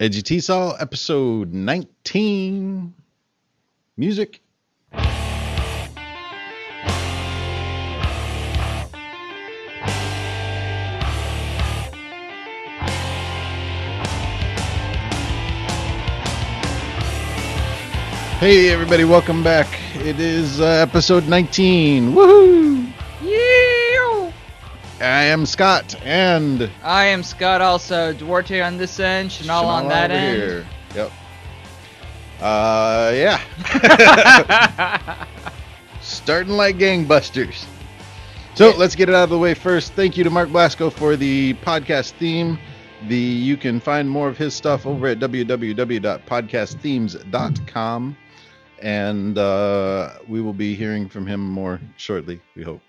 Edgy T Saw, episode 19. Music. Hey, everybody, welcome back. It is uh, episode 19. Woohoo! I am Scott, and I am Scott also. Duarte on this end, Chanel on that end. here. Yep. Uh, yeah. Starting like gangbusters. So Yeah. let's get it out of the way first. Thank you to Mark Blasco for the podcast theme. The you can find more of his stuff over at www.podcastthemes.com, and uh, we will be hearing from him more shortly. We hope.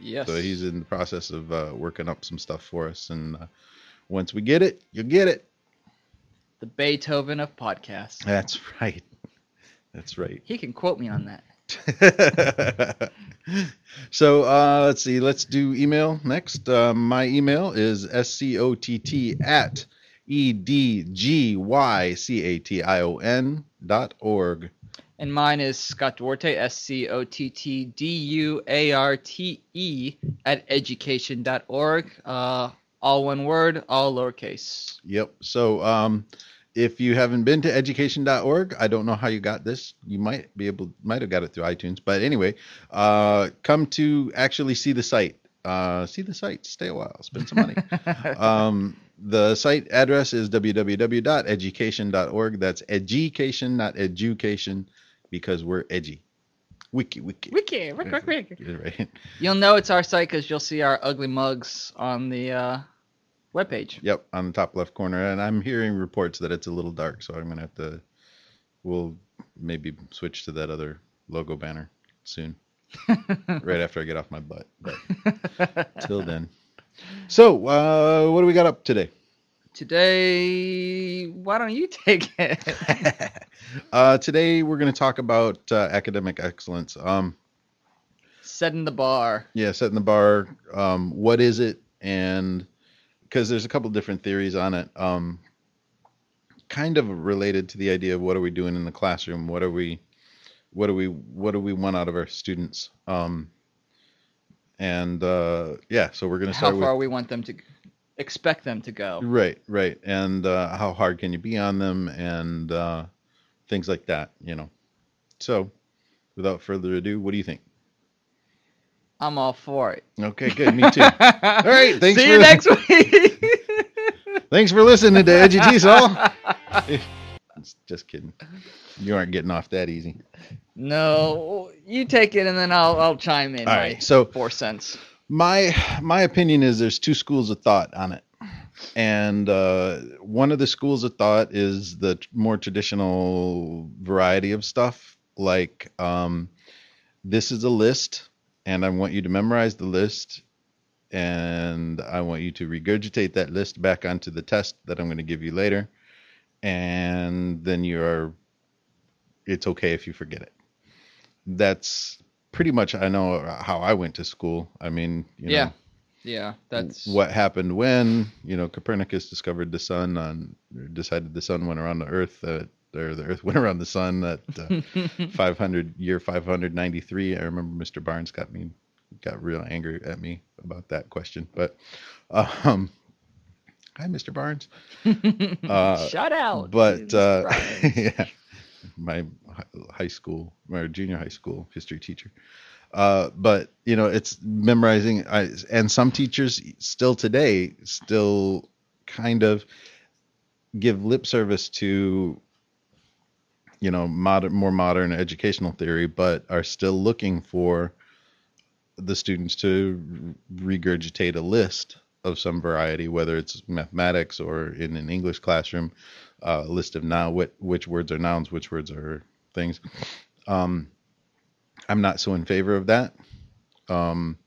Yes. So he's in the process of uh, working up some stuff for us, and uh, once we get it, you'll get it. the Beethoven of podcasts. That's right. That's right. He can quote me on that. so uh, let's see. Let's do email next. Uh, my email is scott at e d g y c a t i o n dot org. And mine is Scott Duarte, S C O T T D U A R T E, at edgycation.org. Uh, all one word, all lowercase. Yep. So um, if you haven't been to edgycation.org, I don't know how you got this. You might be able, might have got it through iTunes. But anyway, uh, come to actually see the site. Uh, see the site. Stay a while. Spend some money. um, the site address is www.edgycation.org. That's edgycation, not education, because we're edgy. Wiki, wiki. Wiki, wiki, wiki, wiki. Yeah, Right. You'll know it's our site because you'll see our ugly mugs on the uh, webpage. Yep, on the top left corner. And I'm hearing reports that it's a little dark, so I'm gonna have to. We'll maybe switch to that other logo banner soon, right after I get off my butt. But till then. So, uh, what do we got up today? Today, why don't you take it? uh, today we're going to talk about uh, academic excellence. Um, Setting the bar. yeah, setting the bar. Um, what is it? And because there's a couple different theories on it. Um, kind of related to the idea of what are we doing in the classroom? What are we, what do we, what do we want out of our students? Um, and uh, yeah, so we're going to start How far with we want them to expect them to go. right, right, and uh, how hard can you be on them, and uh, things like that. You know. So, without further ado, what do you think? I'm all for it. Okay, good. Me too. All right, thanks See for you next week. Thanks for listening to Edgy T-Saw. Just kidding. You aren't getting off that easy. no, you take it and then I'll I'll chime in all right, so- four cents. My my opinion is there's two schools of thought on it, and uh, one of the schools of thought is the more traditional variety of stuff, like um, this is a list, and I want you to memorize the list, and I want you to regurgitate that list back onto the test that I'm going to give you later, and then you're it's okay if you forget it. That's pretty much I know how I went to school. I mean, you know, yeah, yeah, that's what happened when you know Copernicus discovered the sun on or decided the sun went around the Earth uh, or the Earth went around the sun at uh, 500 year 593. I remember Mr. Barnes got me got real angry at me about that question, but um, hi Mr. Barnes. Uh, Shout out. but uh, yeah, my high school, my junior high school history teacher. Uh, but you know, it's memorizing, I, and some teachers still today still kind of give lip service to you know modern, more modern educational theory, but are still looking for the students to regurgitate a list of some variety, whether it's mathematics or in an English classroom, uh, list of now which words are nouns, which words are things. Um, I'm not so in favor of that. Um,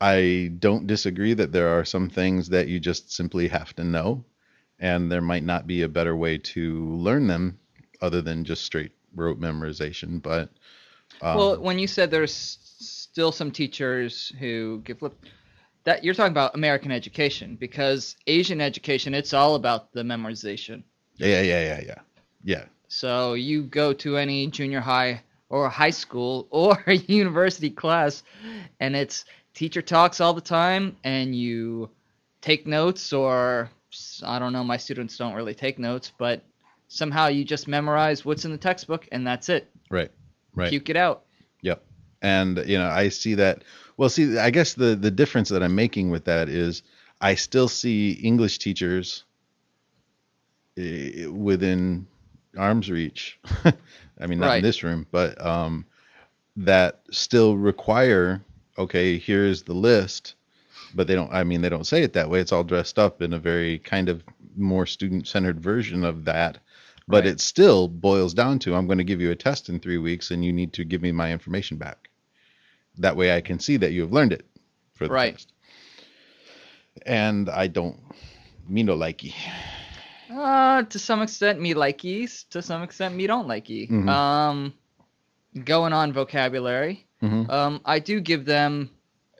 I don't disagree that there are some things that you just simply have to know, and there might not be a better way to learn them other than just straight rote memorization. But um, well, when you said there's still some teachers who give lip, that you're talking about American education because Asian education, it's all about the memorization. Yeah, yeah, yeah, yeah, yeah. So you go to any junior high or high school or a university class, and it's teacher talks all the time, and you take notes, or I don't know, my students don't really take notes, but somehow you just memorize what's in the textbook, and that's it. Right, right. Puke it out. And you know, I see that. Well, see, I guess the the difference that I'm making with that is I still see English teachers eh, within arm's reach. I mean, not Right. in this room, but um, that still require. Okay, here's the list, but they don't. I mean, they don't say it that way. It's all dressed up in a very kind of more student-centered version of that. But Right. it still boils down to I'm going to give you a test in three weeks, and you need to give me my information back. That way, I can see that you have learned it for the Right. And I don't me no likey. Uh, to some extent, me likeies. To some extent, me don't likey. Mhm. Um, going on vocabulary. hmm Um, I do give them,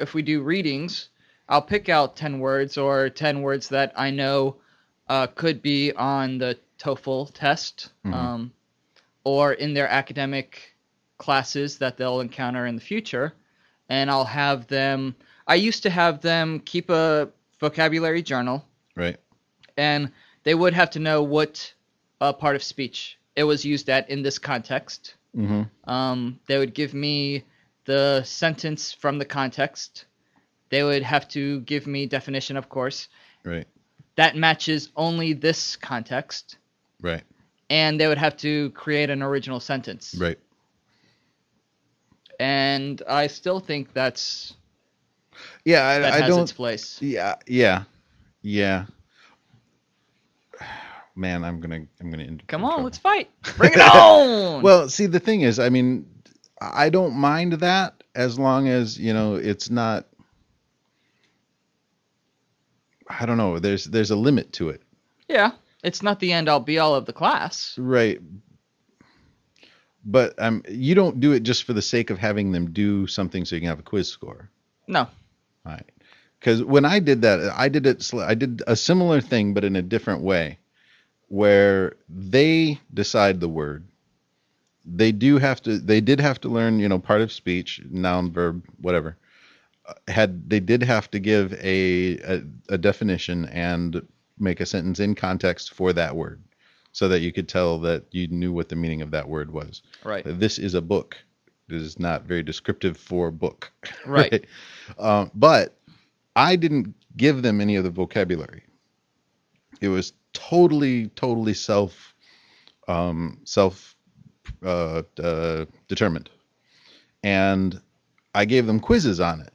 if we do readings, I'll pick out 10 words or 10 words that I know uh, could be on the TOEFL test Mhm. um, or in their academic classes that they'll encounter in the future. And I'll have them, I used to have them keep a vocabulary journal Right. and they would have to know what uh, part of speech it was used at in this context. Mm-hmm. Um, they would give me the sentence from the context. They would have to give me definition, of course, Right. that matches only this context, Right. and they would have to create an original sentence. Right. And I still think that's Yeah, I, that I has don't. its place. Yeah, yeah, yeah. Man, I'm gonna, I'm gonna. End Come on, trouble. let's fight. Bring it on. Well, see, the thing is, I mean, I don't mind that as long as you know it's not. I don't know. There's there's a limit to it, yeah, it's not the end all be all of the class. right? But um, you don't do it just for the sake of having them do something so you can have a quiz score. No. Right. Because when I did that, I did it. I did a similar thing, but in a different way, where they decide the word. They do have to. They did have to learn, you know, part of speech, noun, verb, whatever. Uh, Had they did have to give a, a a definition and make a sentence in context for that word, so that you could tell that you knew what the meaning of that word was. Right. This is a book. This is not very descriptive for book. Right. Um, but I didn't give them any of the vocabulary. It was totally, totally self, um, self uh, uh, determined, and I gave them quizzes on it.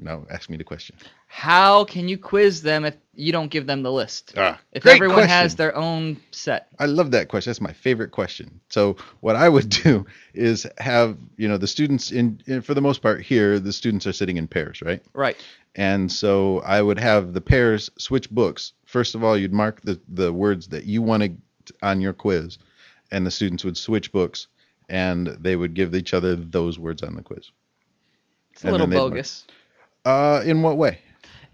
Now, ask me the question. How can you quiz them if you don't give them the list? Ah, If everyone has their own set. I love that question. That's my favorite question. So what I would do is have you know the students in, in for the most part here the students are sitting in pairs, right? Right. And so I would have the pairs switch books. First of all, you'd mark the, the words that you wanted on your quiz, and the students would switch books, and they would give each other those words on the quiz. It's a And little then they'd mark- bogus. Uh, in what way?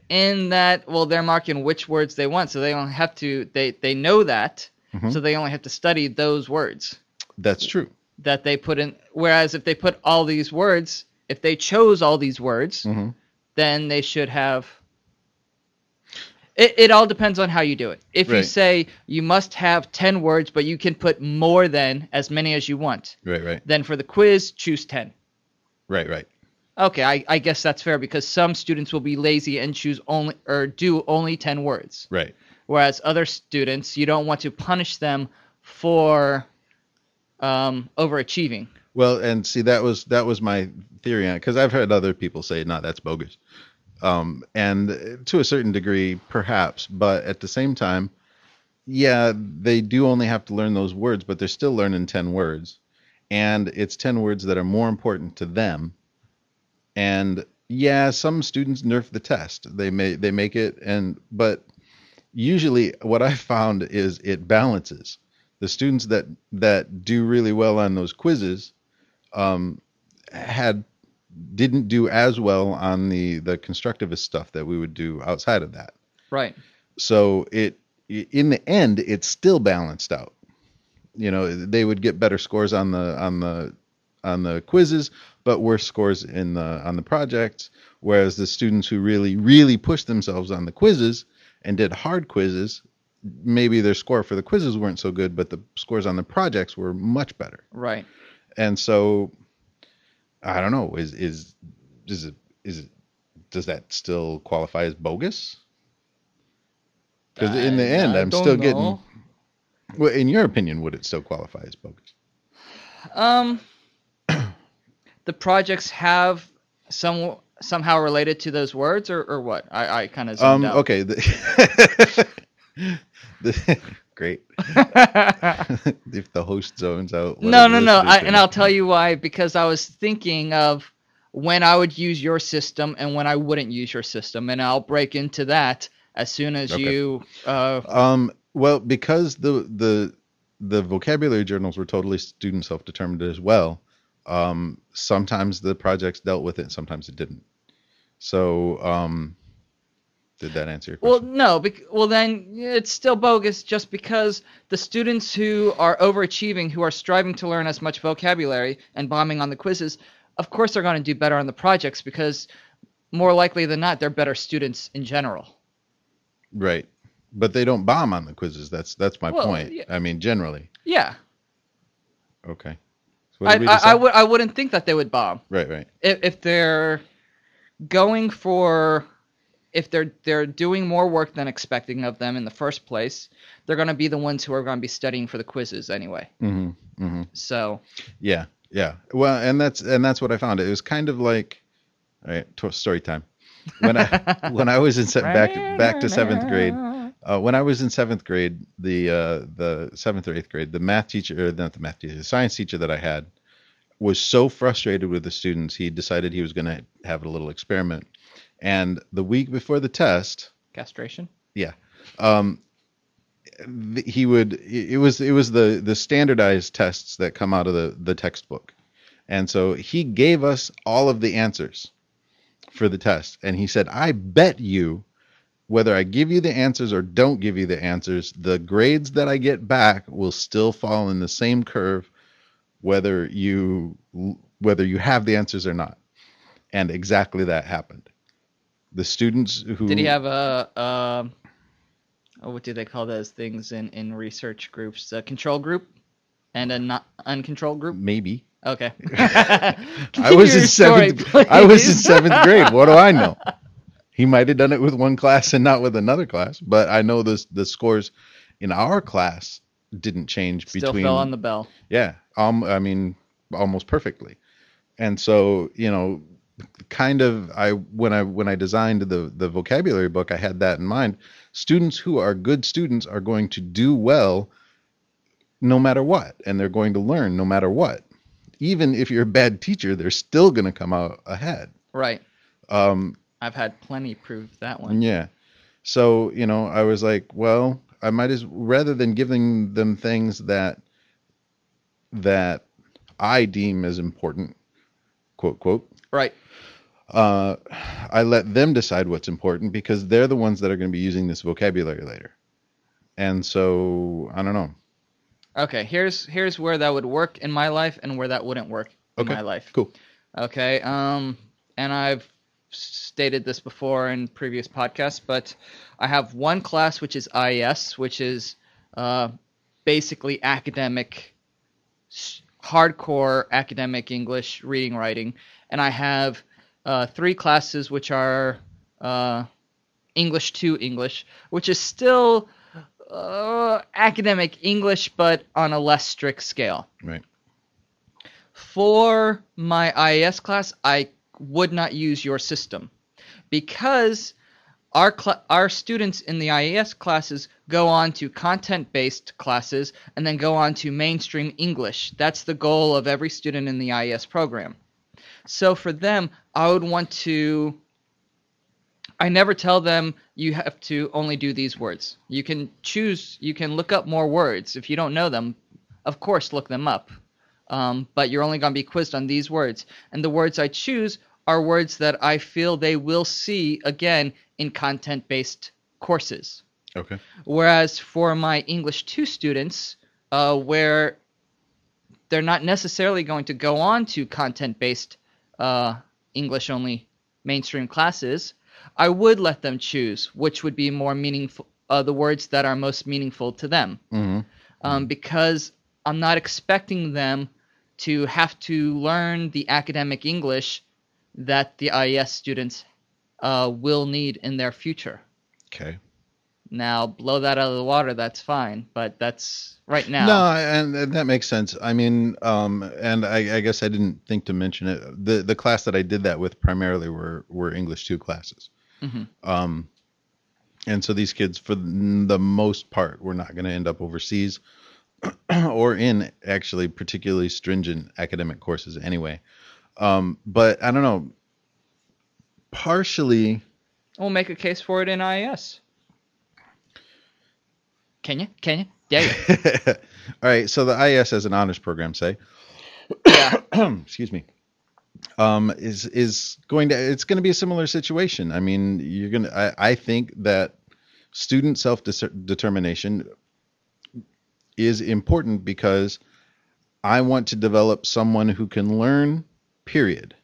In that, well, they're marking which words they want, so they don't have to. They they know that, Mhm. so they only have to study those words That's true. that they put in. Whereas if they put all these words, if they chose all these words, hmm then they should have. It, it all depends on how you do it. If you say you must have 10 words, but you can put more than as many as you want, Right, right, then for the quiz, choose 10. right, right. Okay, I, I guess that's fair because some students will be lazy and choose only or do only 10 words. Right. Whereas other students, you don't want to punish them for um, overachieving. Well, and see that was that was my theory on it because I've heard other people say, "No, that's bogus," um, and to a certain degree, perhaps, but at the same time, yeah, they do only have to learn those words, but they're still learning ten words, and it's ten words that are more important to them. And yeah, some students nerf the test; they may they make it, and but usually what I found is it balances the students that that do really well on those quizzes um, had didn't do as well on the the constructivist stuff that we would do outside of that. Right. So it in the end, it's still balanced out. You know, they would get better scores on the on the on the quizzes, but worse scores in the on the projects. Whereas the students who really really pushed themselves on the quizzes and did hard quizzes, maybe their score for the quizzes weren't so good, but the scores on the projects were much better. Right. And so, I don't know. Is is is it is it does that still qualify as bogus? Because in the end, I I'm don't still getting. Well, in your opinion, would it still qualify as bogus? Um, the projects have some somehow related to those words, or, or what? I, I kind of Um. out. Okay. The, the, great. if the host zones out. no, no, no. I, and I'll tell you why. Because I was thinking of when I would use your system and when I wouldn't use your system, and I'll break into that as soon as Okay. you. Uh, Um, well, because the the the vocabulary journals were totally student self-determined as well. Um, sometimes the projects dealt with it, sometimes it didn't. So, um, did that answer your Well, no. Bec- well, then it's still bogus just because the students who are overachieving, who are striving to learn as much vocabulary and bombing on the quizzes, of course they're going to do better on the projects because more likely than not, they're better students in general. right. But they don't bomb on the quizzes. That's that's my Well, point. yeah. I mean, generally. Yeah, Okay. I, I, I would. I wouldn't think that they would bomb Right, right. if, if they're going for. If they're they're doing more work than expecting of them in the first place, they're going to be the ones who are going to be studying for the quizzes anyway. Mm-hmm. Mm-hmm. So Yeah, yeah. Well, and that's and that's what I found. It was kind of like, all right, to- story time. When I when I was in se- back back to seventh grade, uh, when I was in seventh grade, the uh, the seventh or eighth grade, the math teacher, or not the math teacher, the science teacher that I had, was so frustrated with the students, he decided he was going to have a little experiment. And the week before the test, Castration. Yeah, um, th- he would it it was it was the the standardized tests that come out of the the textbook and so he gave us all of the answers for the test and he said i bet you whether i give you the answers or don't give you the answers the grades that i get back will still fall in the same curve whether you whether you have the answers or not and exactly that happened the students who Did he have a, um oh, what do they call those things in, in research groups? A control group and a not uncontrolled group? maybe Okay. I was in seventh. I was in seventh grade. What do I know? He might have done it with one class and not with another class, but I know this the scores in our class didn't change Still between. fell on the bell. yeah, um, I mean, almost perfectly. And so, you know, kind of, I when I when I designed the the vocabulary book, I had that in mind. Students who are good students are going to do well, no matter what, and they're going to learn no matter what. Even if you're a bad teacher, they're still going to come out ahead. Right. Um, I've had plenty prove that one. yeah. So, you know, I was like, well, I might as rather than giving them things that that I deem as important, quote quote, Right. uh, I let them decide what's important because they're the ones that are going to be using this vocabulary later. And so, I don't know. Okay. Here's here's where that would work in my life and where that wouldn't work in Okay. my life. Cool. Okay. Um, and I've stated this before in previous podcasts, but I have one class which is IES, which is uh, basically academic, hardcore academic English reading writing, and I have uh, three classes which are uh, English to English, which is still uh, academic English, but on a less strict scale. Right. For my IES class, I would not use your system because our our students in the IAS classes go on to content-based classes and then go on to mainstream English. That's the goal of every student in the IAS program. So for them, I would want to I never tell them you have to only do these words. You can choose, you can look up more words. If you don't know them, of course, look them up. Um, but you're only going to be quizzed on these words. And the words I choose are words that I feel they will see again in content based courses. Okay. Whereas for my English 2 students, uh, where they're not necessarily going to go on to content based uh, English only mainstream classes, I would let them choose which would be more meaningful, uh, the words that are most meaningful to them. hmm Um, because I'm not expecting them to have to learn the academic English that the IES students uh, will need in their future. Okay. Now, blow that out of the water, that's fine, but that's right now. No, and, and that makes sense. I mean, um, and I, I guess I didn't think to mention it. The the class that I did that with primarily were were English two classes. Mhm. Um, and so these kids, for the most part, were not going to end up overseas or in actually particularly stringent academic courses anyway. Um, but I don't know. Partially, We'll make a case for it in IES. Can you? Can you? Yeah. you. all right. So the IS as an honors program, say, yeah. excuse me um is is going to it's going to be a similar situation i mean you're going to I, I think that student self determination is important because i want to develop someone who can learn period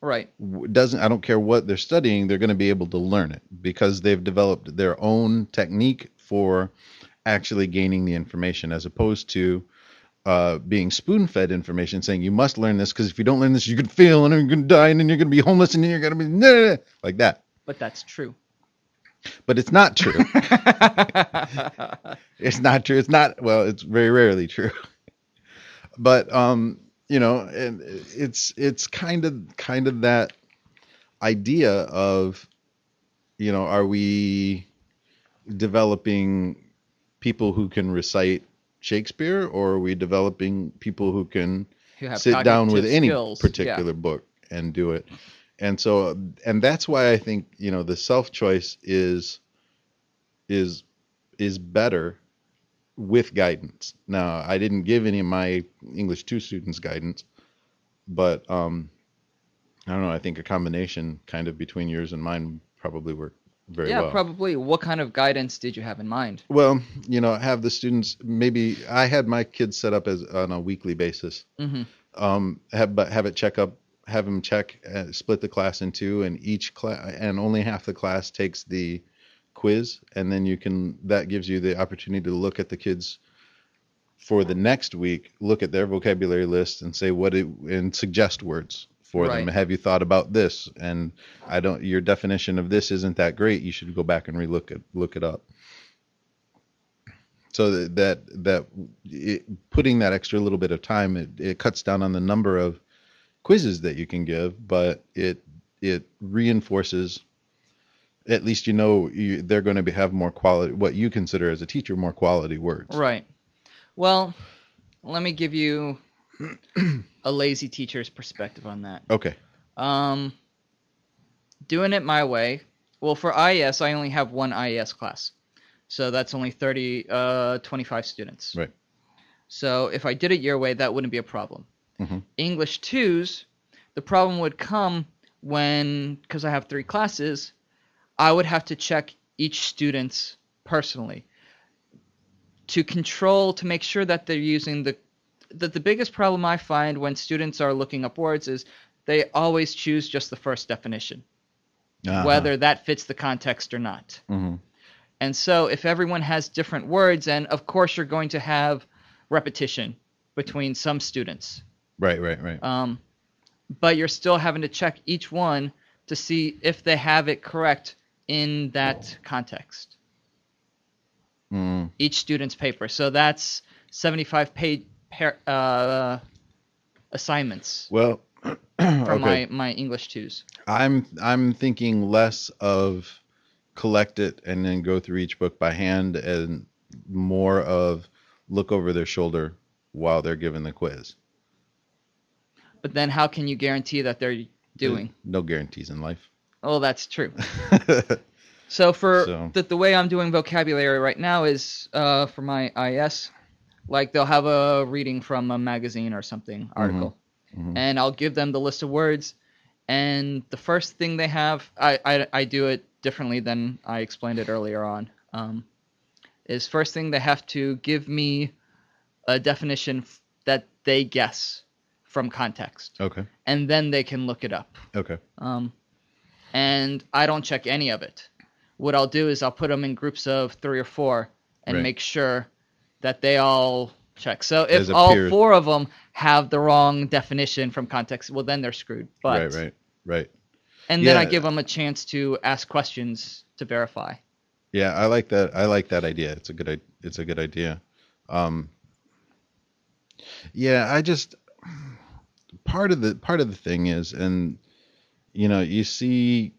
Right. Doesn't i don't care what they're studying they're going to be able to learn it because they've developed their own technique for actually gaining the information as opposed to uh, being spoon-fed information saying you must learn this because if you don't learn this you could fail and you're going to die and then you're going to be homeless and then you're going to be nah, nah, nah," like that But that's true. But it's not true it's not true it's not well it's very rarely true but um you know and it's it's kind of kind of that idea of you know are we developing people who can recite shakespeare or are we developing people who can Who sit down with cognitive any skills. Yeah. particular book and do it and so and that's why i think you know the self choice is is is better with guidance now i didn't give any of my english 2 students guidance but um i don't know i think a combination kind of between yours and mine probably worked very well. yeah, well probably. What kind of guidance did you have in mind? well you know have the students maybe i had my kids set up as on a weekly basis hmm um, have but have it check up, have them check, uh, split the class in two, and each class and only half the class takes the quiz, and then you can that gives you the opportunity to look at the kids for the next week, look at their vocabulary list, and say what it and suggest words for them. Have you thought about this? And I don't, your definition of this isn't that great. You should go back and relook it, look it up. So that that, that it, putting that extra little bit of time, it, it cuts down on the number of quizzes that you can give, but it it reinforces. At least you know you, they're going to be, have more quality. What you consider as a teacher, more quality words. Right. Well, let me give you a lazy teacher's perspective on that. Okay. Um, doing it my way. Well, for IES, I only have one IES class, so that's only 30, uh, 25 students. Right. So if I did it your way, that wouldn't be a problem. Mhm. English twos, the problem would come when, because I have three classes, I would have to check each student's personally to control to make sure that they're using the the, the biggest problem I find when students are looking up words is they always choose just the first definition, Uh-huh. whether that fits the context or not. Mhm. And so if everyone has different words, and of course you're going to have repetition between some students, Right. Right. Right. um, but you're still having to check each one to see if they have it correct in that context. Mm. Each student's paper. So that's 75 page uh, assignments Well. for okay. my, my English twos. I'm I'm thinking less of collect it and then go through each book by hand and more of look over their shoulder while they're given the quiz. But then how can you guarantee that they're doing? No guarantees in life. Oh, that's true. So for So- The, the way I'm doing vocabulary right now is uh, for my IS, like they'll have a reading from a magazine or something article, Mhm. and I'll give them the list of words, and the first thing they have, I I, I do it differently than I explained it earlier on. Um, is first thing they have to give me a definition f- that they guess from context, Okay. and then they can look it up. Okay. Um, and I don't check any of it. What I'll do is I'll put them in groups of three or four and Right. make sure that they all check. So if all peer- four of them have the wrong definition from context, well then they're screwed. But right. Right. Right. and then I give them a chance to ask questions to verify. Yeah, I like that. I like that idea. It's a good. It's a good idea. Um, yeah, I just part of the part of the thing is, and you know, you see,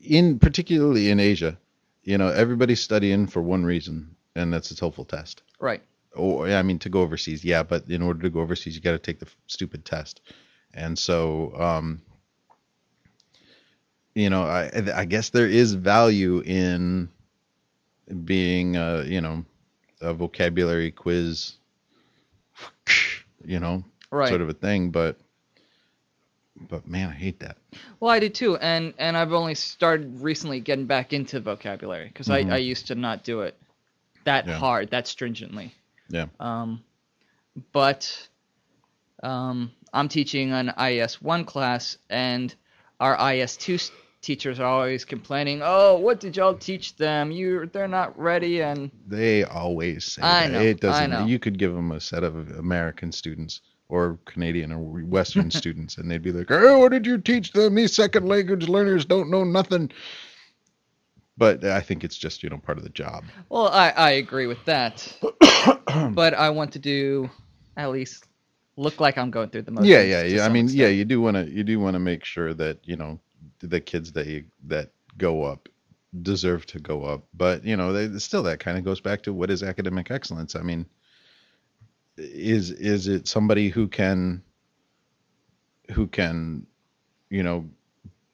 in particularly in Asia, you know, everybody's studying for one reason, and that's a TOEFL test. Right. Or I mean, to go overseas, yeah, but in order to go overseas, you got to take the stupid test, and so, um, you know, I I guess there is value in being, uh, you know, a vocabulary quiz, you know, Right. sort of a thing, but but man, I hate that. Well, I do too, and and I've only started recently getting back into vocabulary because Mhm. I, I used to not do it that Yeah. hard, that stringently. Yeah. Um, but um, I'm teaching an IS one class, and our IS two teachers are always complaining, "Oh, what did y'all teach them? You they're not ready." And They always say I that. know, it doesn't. know. You could give them a set of American students or Canadian or Western students, and they'd be like, "Oh, what did you teach them? These second language learners don't know nothing." But I think it's just you know part of the job. well, I I agree with that, but I want to do at least look like I'm going through the motions. yeah, yeah, yeah. I mean, yeah, you do want to you do want to make sure that you know the kids that you, that go up deserve to go up. But you know, they, still that kind of goes back to what is academic excellence. I mean, is is it somebody who can who can you know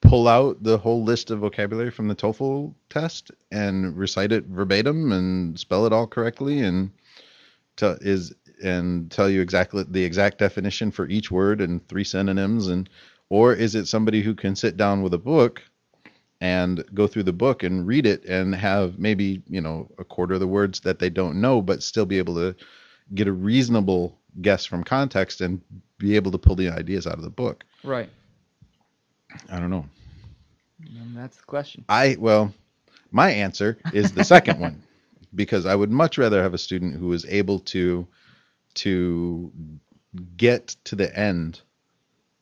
pull out the whole list of vocabulary from the TOEFL test and recite it verbatim and spell it all correctly and is and tell you exactly the exact definition for each word and three synonyms and or is it somebody who can sit down with a book and go through the book and read it and have maybe you know a quarter of the words that they don't know but still be able to get a reasonable guess from context and be able to pull the ideas out of the book right. i don't know And that's the question. I well, my answer is the second one because I would much rather have a student who is able to to get to the end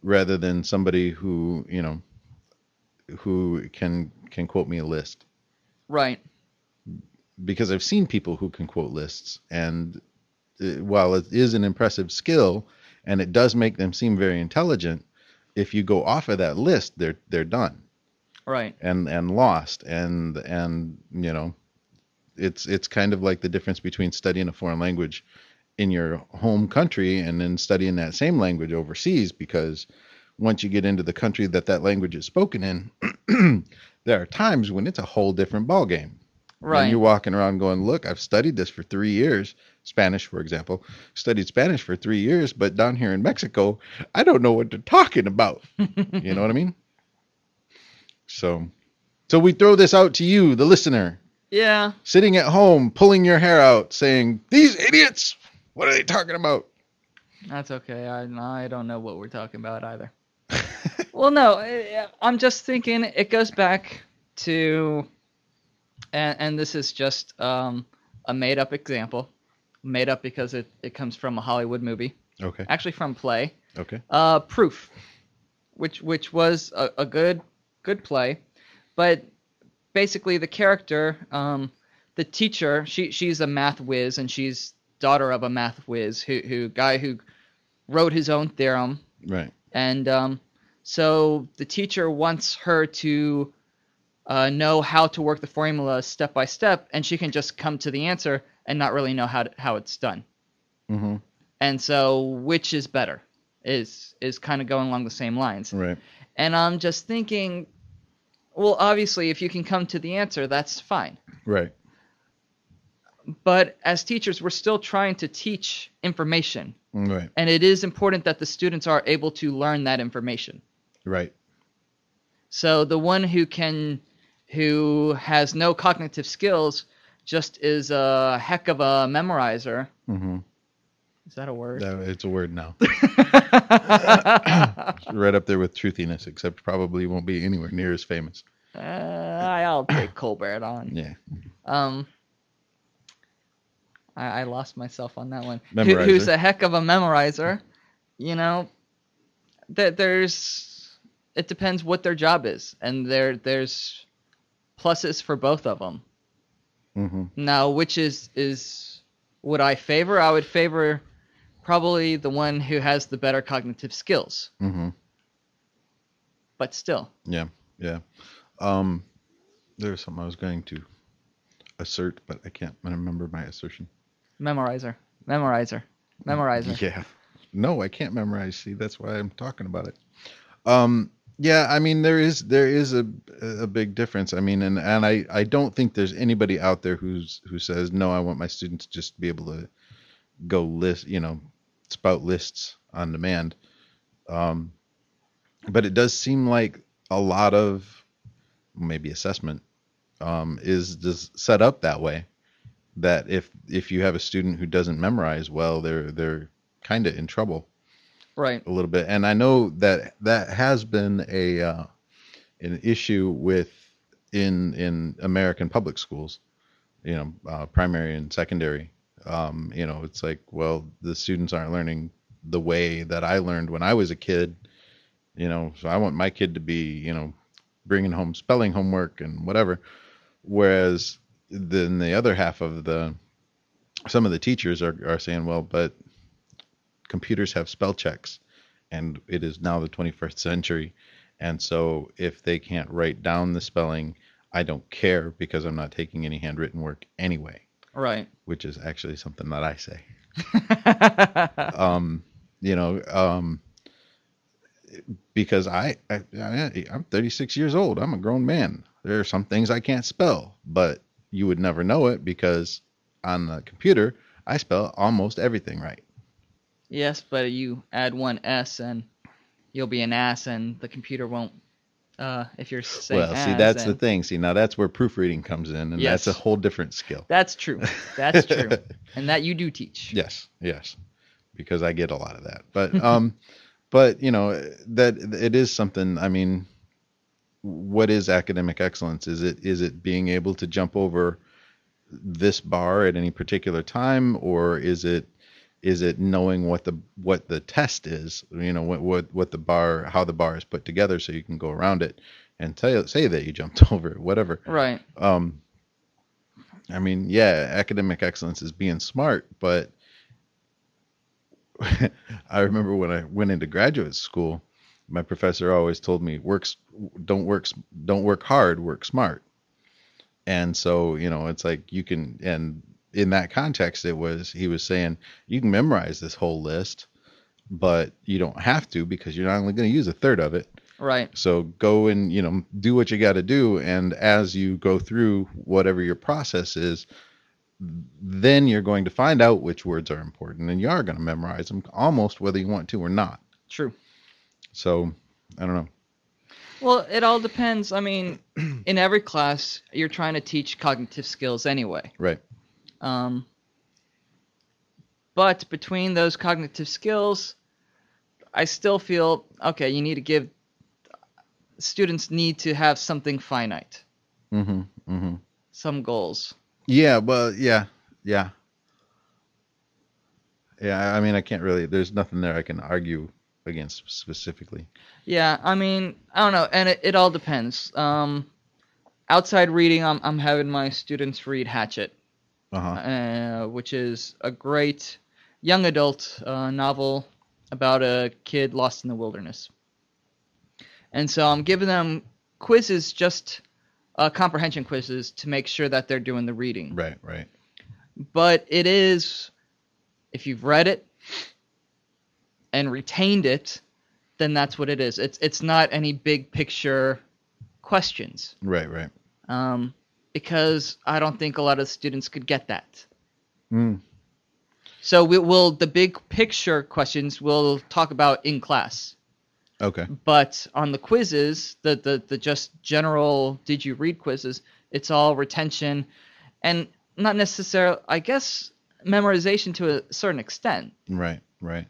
rather than somebody who, you know, who can can quote me a list Right. because I've seen people who can quote lists and while it is an impressive skill and it does make them seem very intelligent, if you go off of that list, they're they're done. Right. and and lost and and you know it's it's kind of like the difference between studying a foreign language in your home country and then studying that same language overseas because once you get into the country that that language is spoken in there are times when it's a whole different ball game Right. and you're walking around going look i've studied this for three years spanish for example studied spanish for three years but down here in mexico i don't know what they're talking about you know what i mean so so we throw this out to you the listener yeah. sitting at home pulling your hair out saying these idiots what are they talking about That's okay. I I don't know what we're talking about either. well, no, I- I'm just thinking it goes back to, and, and this is just um, a made up example, made up because it, it comes from a Hollywood movie, okay. Actually from play, okay. Uh, Proof, which which was a, a good good play, but basically the character, um, the teacher, she she's a math whiz and she's daughter of a math whiz who who guy who wrote his own theorem. Right. And um, so the teacher wants her to uh, know how to work the formula step by step, and she can just come to the answer and not really know how to, how it's done. mm-hmm. And so, which is better? Is is kind of going along the same lines. right And I'm just thinking, well, obviously, if you can come to the answer, that's fine. right But as teachers, we're still trying to teach information, right and it is important that the students are able to learn that information. right So the one who can, who has no cognitive skills, just is a heck of a memorizer. Mm-hmm. Is that a word? it's a word now. right up there with truthiness, except probably won't be anywhere near as famous. uh, I'll take Colbert on. Yeah. Um, I, I lost myself on that one. Who, who's a heck of a memorizer? You know, that there's. It depends what their job is, and there there's pluses for both of them. Mm-hmm. Now, which is is would I favor? I would favor probably the one who has the better cognitive skills. Mm-hmm. But still, Yeah. Yeah. Um, there was something I was going to assert, but I can't remember my assertion. memorizer, memorizer, memorizer. Yeah. No, I can't memorize. See, that's why I'm talking about it. Um, yeah, I mean there is there is a a big difference. I mean, and and I I don't think there's anybody out there who's who says no. I want my students to just be able to go list, you know, spout lists on demand. Um, but it does seem like a lot of maybe assessment um, is just set up that way. That if if you have a student who doesn't memorize well, they're they're kind of in trouble Right. a little bit. And I know that that has been a uh, an issue with in in American public schools, you know, uh, primary and secondary. Um, you know, it's like, well, the students aren't learning the way that I learned when I was a kid. You know, so I want my kid to be, you know, bringing home spelling homework and whatever. Whereas then the other half of the some of the teachers are, are saying, well, but computers have spell checks and it is now the 21st century. And so if they can't write down the spelling i don't care because i'm not taking any handwritten work anyway. Right. which is actually something that i say. Um you know um because I, I I- i'm 36 years old. I'm a grown man. There are some things i can't spell but you would never know it because on the computer i spell almost everything right Yes, but you add one S and you'll be an ass, and the computer won't. Uh, if you're saying well, see, that's the thing. See, now that's where proofreading comes in, and that's a whole different skill. That's true. That's true, and that you do teach. yes, yes, because I get a lot of that. But, um, but you know, that it is something. I mean, what is academic excellence? Is it is it being able to jump over this bar at any particular time, or is it is it knowing what the what the test is? You know, what what what the bar, how the bar is put together, so you can go around it and tell say that you jumped over it, whatever. Right. um i mean yeah academic excellence is being smart but i remember when i went into graduate school my professor always told me works don't work don't work hard work smart and so you know it's like you can and in that context it was he was saying you can memorize this whole list but you don't have to because you're not only going to use a third of it Right. so go and you know do what you got to do, and as you go through whatever your process is, then you're going to find out which words are important, and you are going to memorize them almost whether you want to or not. True. So I don't know. Well, it all depends. I mean, in every class, you're trying to teach cognitive skills anyway. Right. Um, but between those cognitive skills, I still feel okay. You need to give students need to have something finite, Mm-hmm. Mm-hmm. some goals. Yeah. Well. Yeah. Yeah. Yeah. I mean, I can't really. There's nothing there I can argue against specifically. Yeah, I mean, I don't know, and it, it all depends. Um, outside reading, I'm I'm having my students read Hatchet, Uh-huh. uh, which is a great young adult uh, novel about a kid lost in the wilderness. And so I'm giving them quizzes, just uh, comprehension quizzes, to make sure that they're doing the reading. Right. Right. But it is, if you've read it and retained it, then that's what it is. It's it's not any big picture questions, Right. Right. um, because I don't think a lot of students could get that. Mm. So we will the big picture questions we'll talk about in class, Okay. but on the quizzes, the the the just general did you read quizzes, it's all retention, and not necessarily. I guess memorization to a certain extent. Right, right.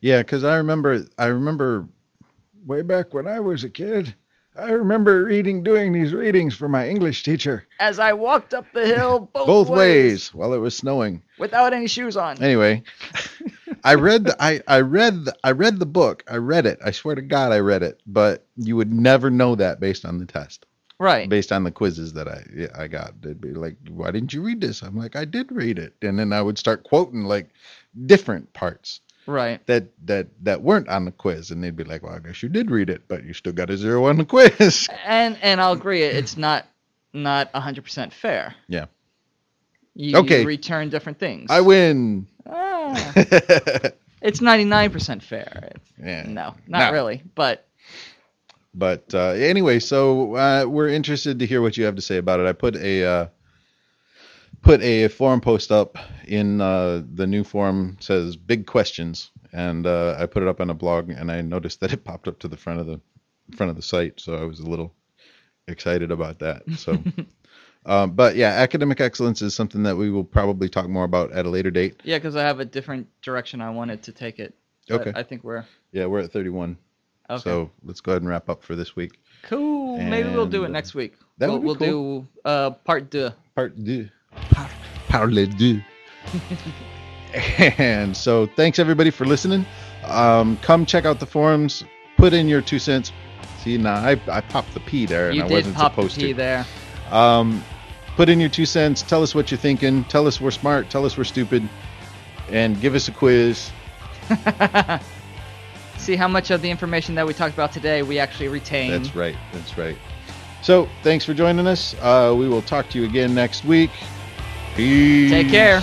Yeah, because I remember, I remember way back when I was a kid, I remember reading, doing these readings for my English teacher As I walked up the hill both, both ways while it was snowing. without any shoes on. Anyway, I read the, I, I read the, I read the book. I read it. I swear to God, I read it. But you would never know that based on the test, Right. based on the quizzes that I yeah, I got. They'd be like, "Why didn't you read this?" I'm like, "I did read it," and then I would start quoting like different parts. Right. that that that weren't on the quiz, and they'd be like, "Well, I guess you did read it, but you still got a zero on the quiz." And and I'll agree, it's not not hundred percent fair. Yeah. You, Okay. you return different things. I win. Ah, it's ninety nine percent fair. Yeah. No, not No. really. But But uh, anyway, so uh, we're interested to hear what you have to say about it. I put a uh, put a forum post up in uh, the new forum says big questions, and uh, I put it up on a blog, and I noticed that it popped up to the front of the front of the site, so I was a little excited about that. So. Um, but yeah, academic excellence is something that we will probably talk more about at a later date. yeah, because I have a different direction I wanted to take it. Okay. I think we're Yeah, we're at 31. okay. So let's go ahead and wrap up for this week. cool. Maybe we'll do it next week. that we'll, would be we'll do uh part two Part deux. Par- Parle deux. and so thanks everybody for listening. Um, come check out the forums. Put in your two cents. See, now I, I popped the P there and You I did wasn't pop the supposed P to. there. Um, put in your two cents. Tell us what you're thinking. Tell us we're smart. Tell us we're stupid. And give us a quiz. See how much of the information that we talked about today we actually retain. That's right. That's right. So thanks for joining us. Uh, we will talk to you again next week. Peace. Take care.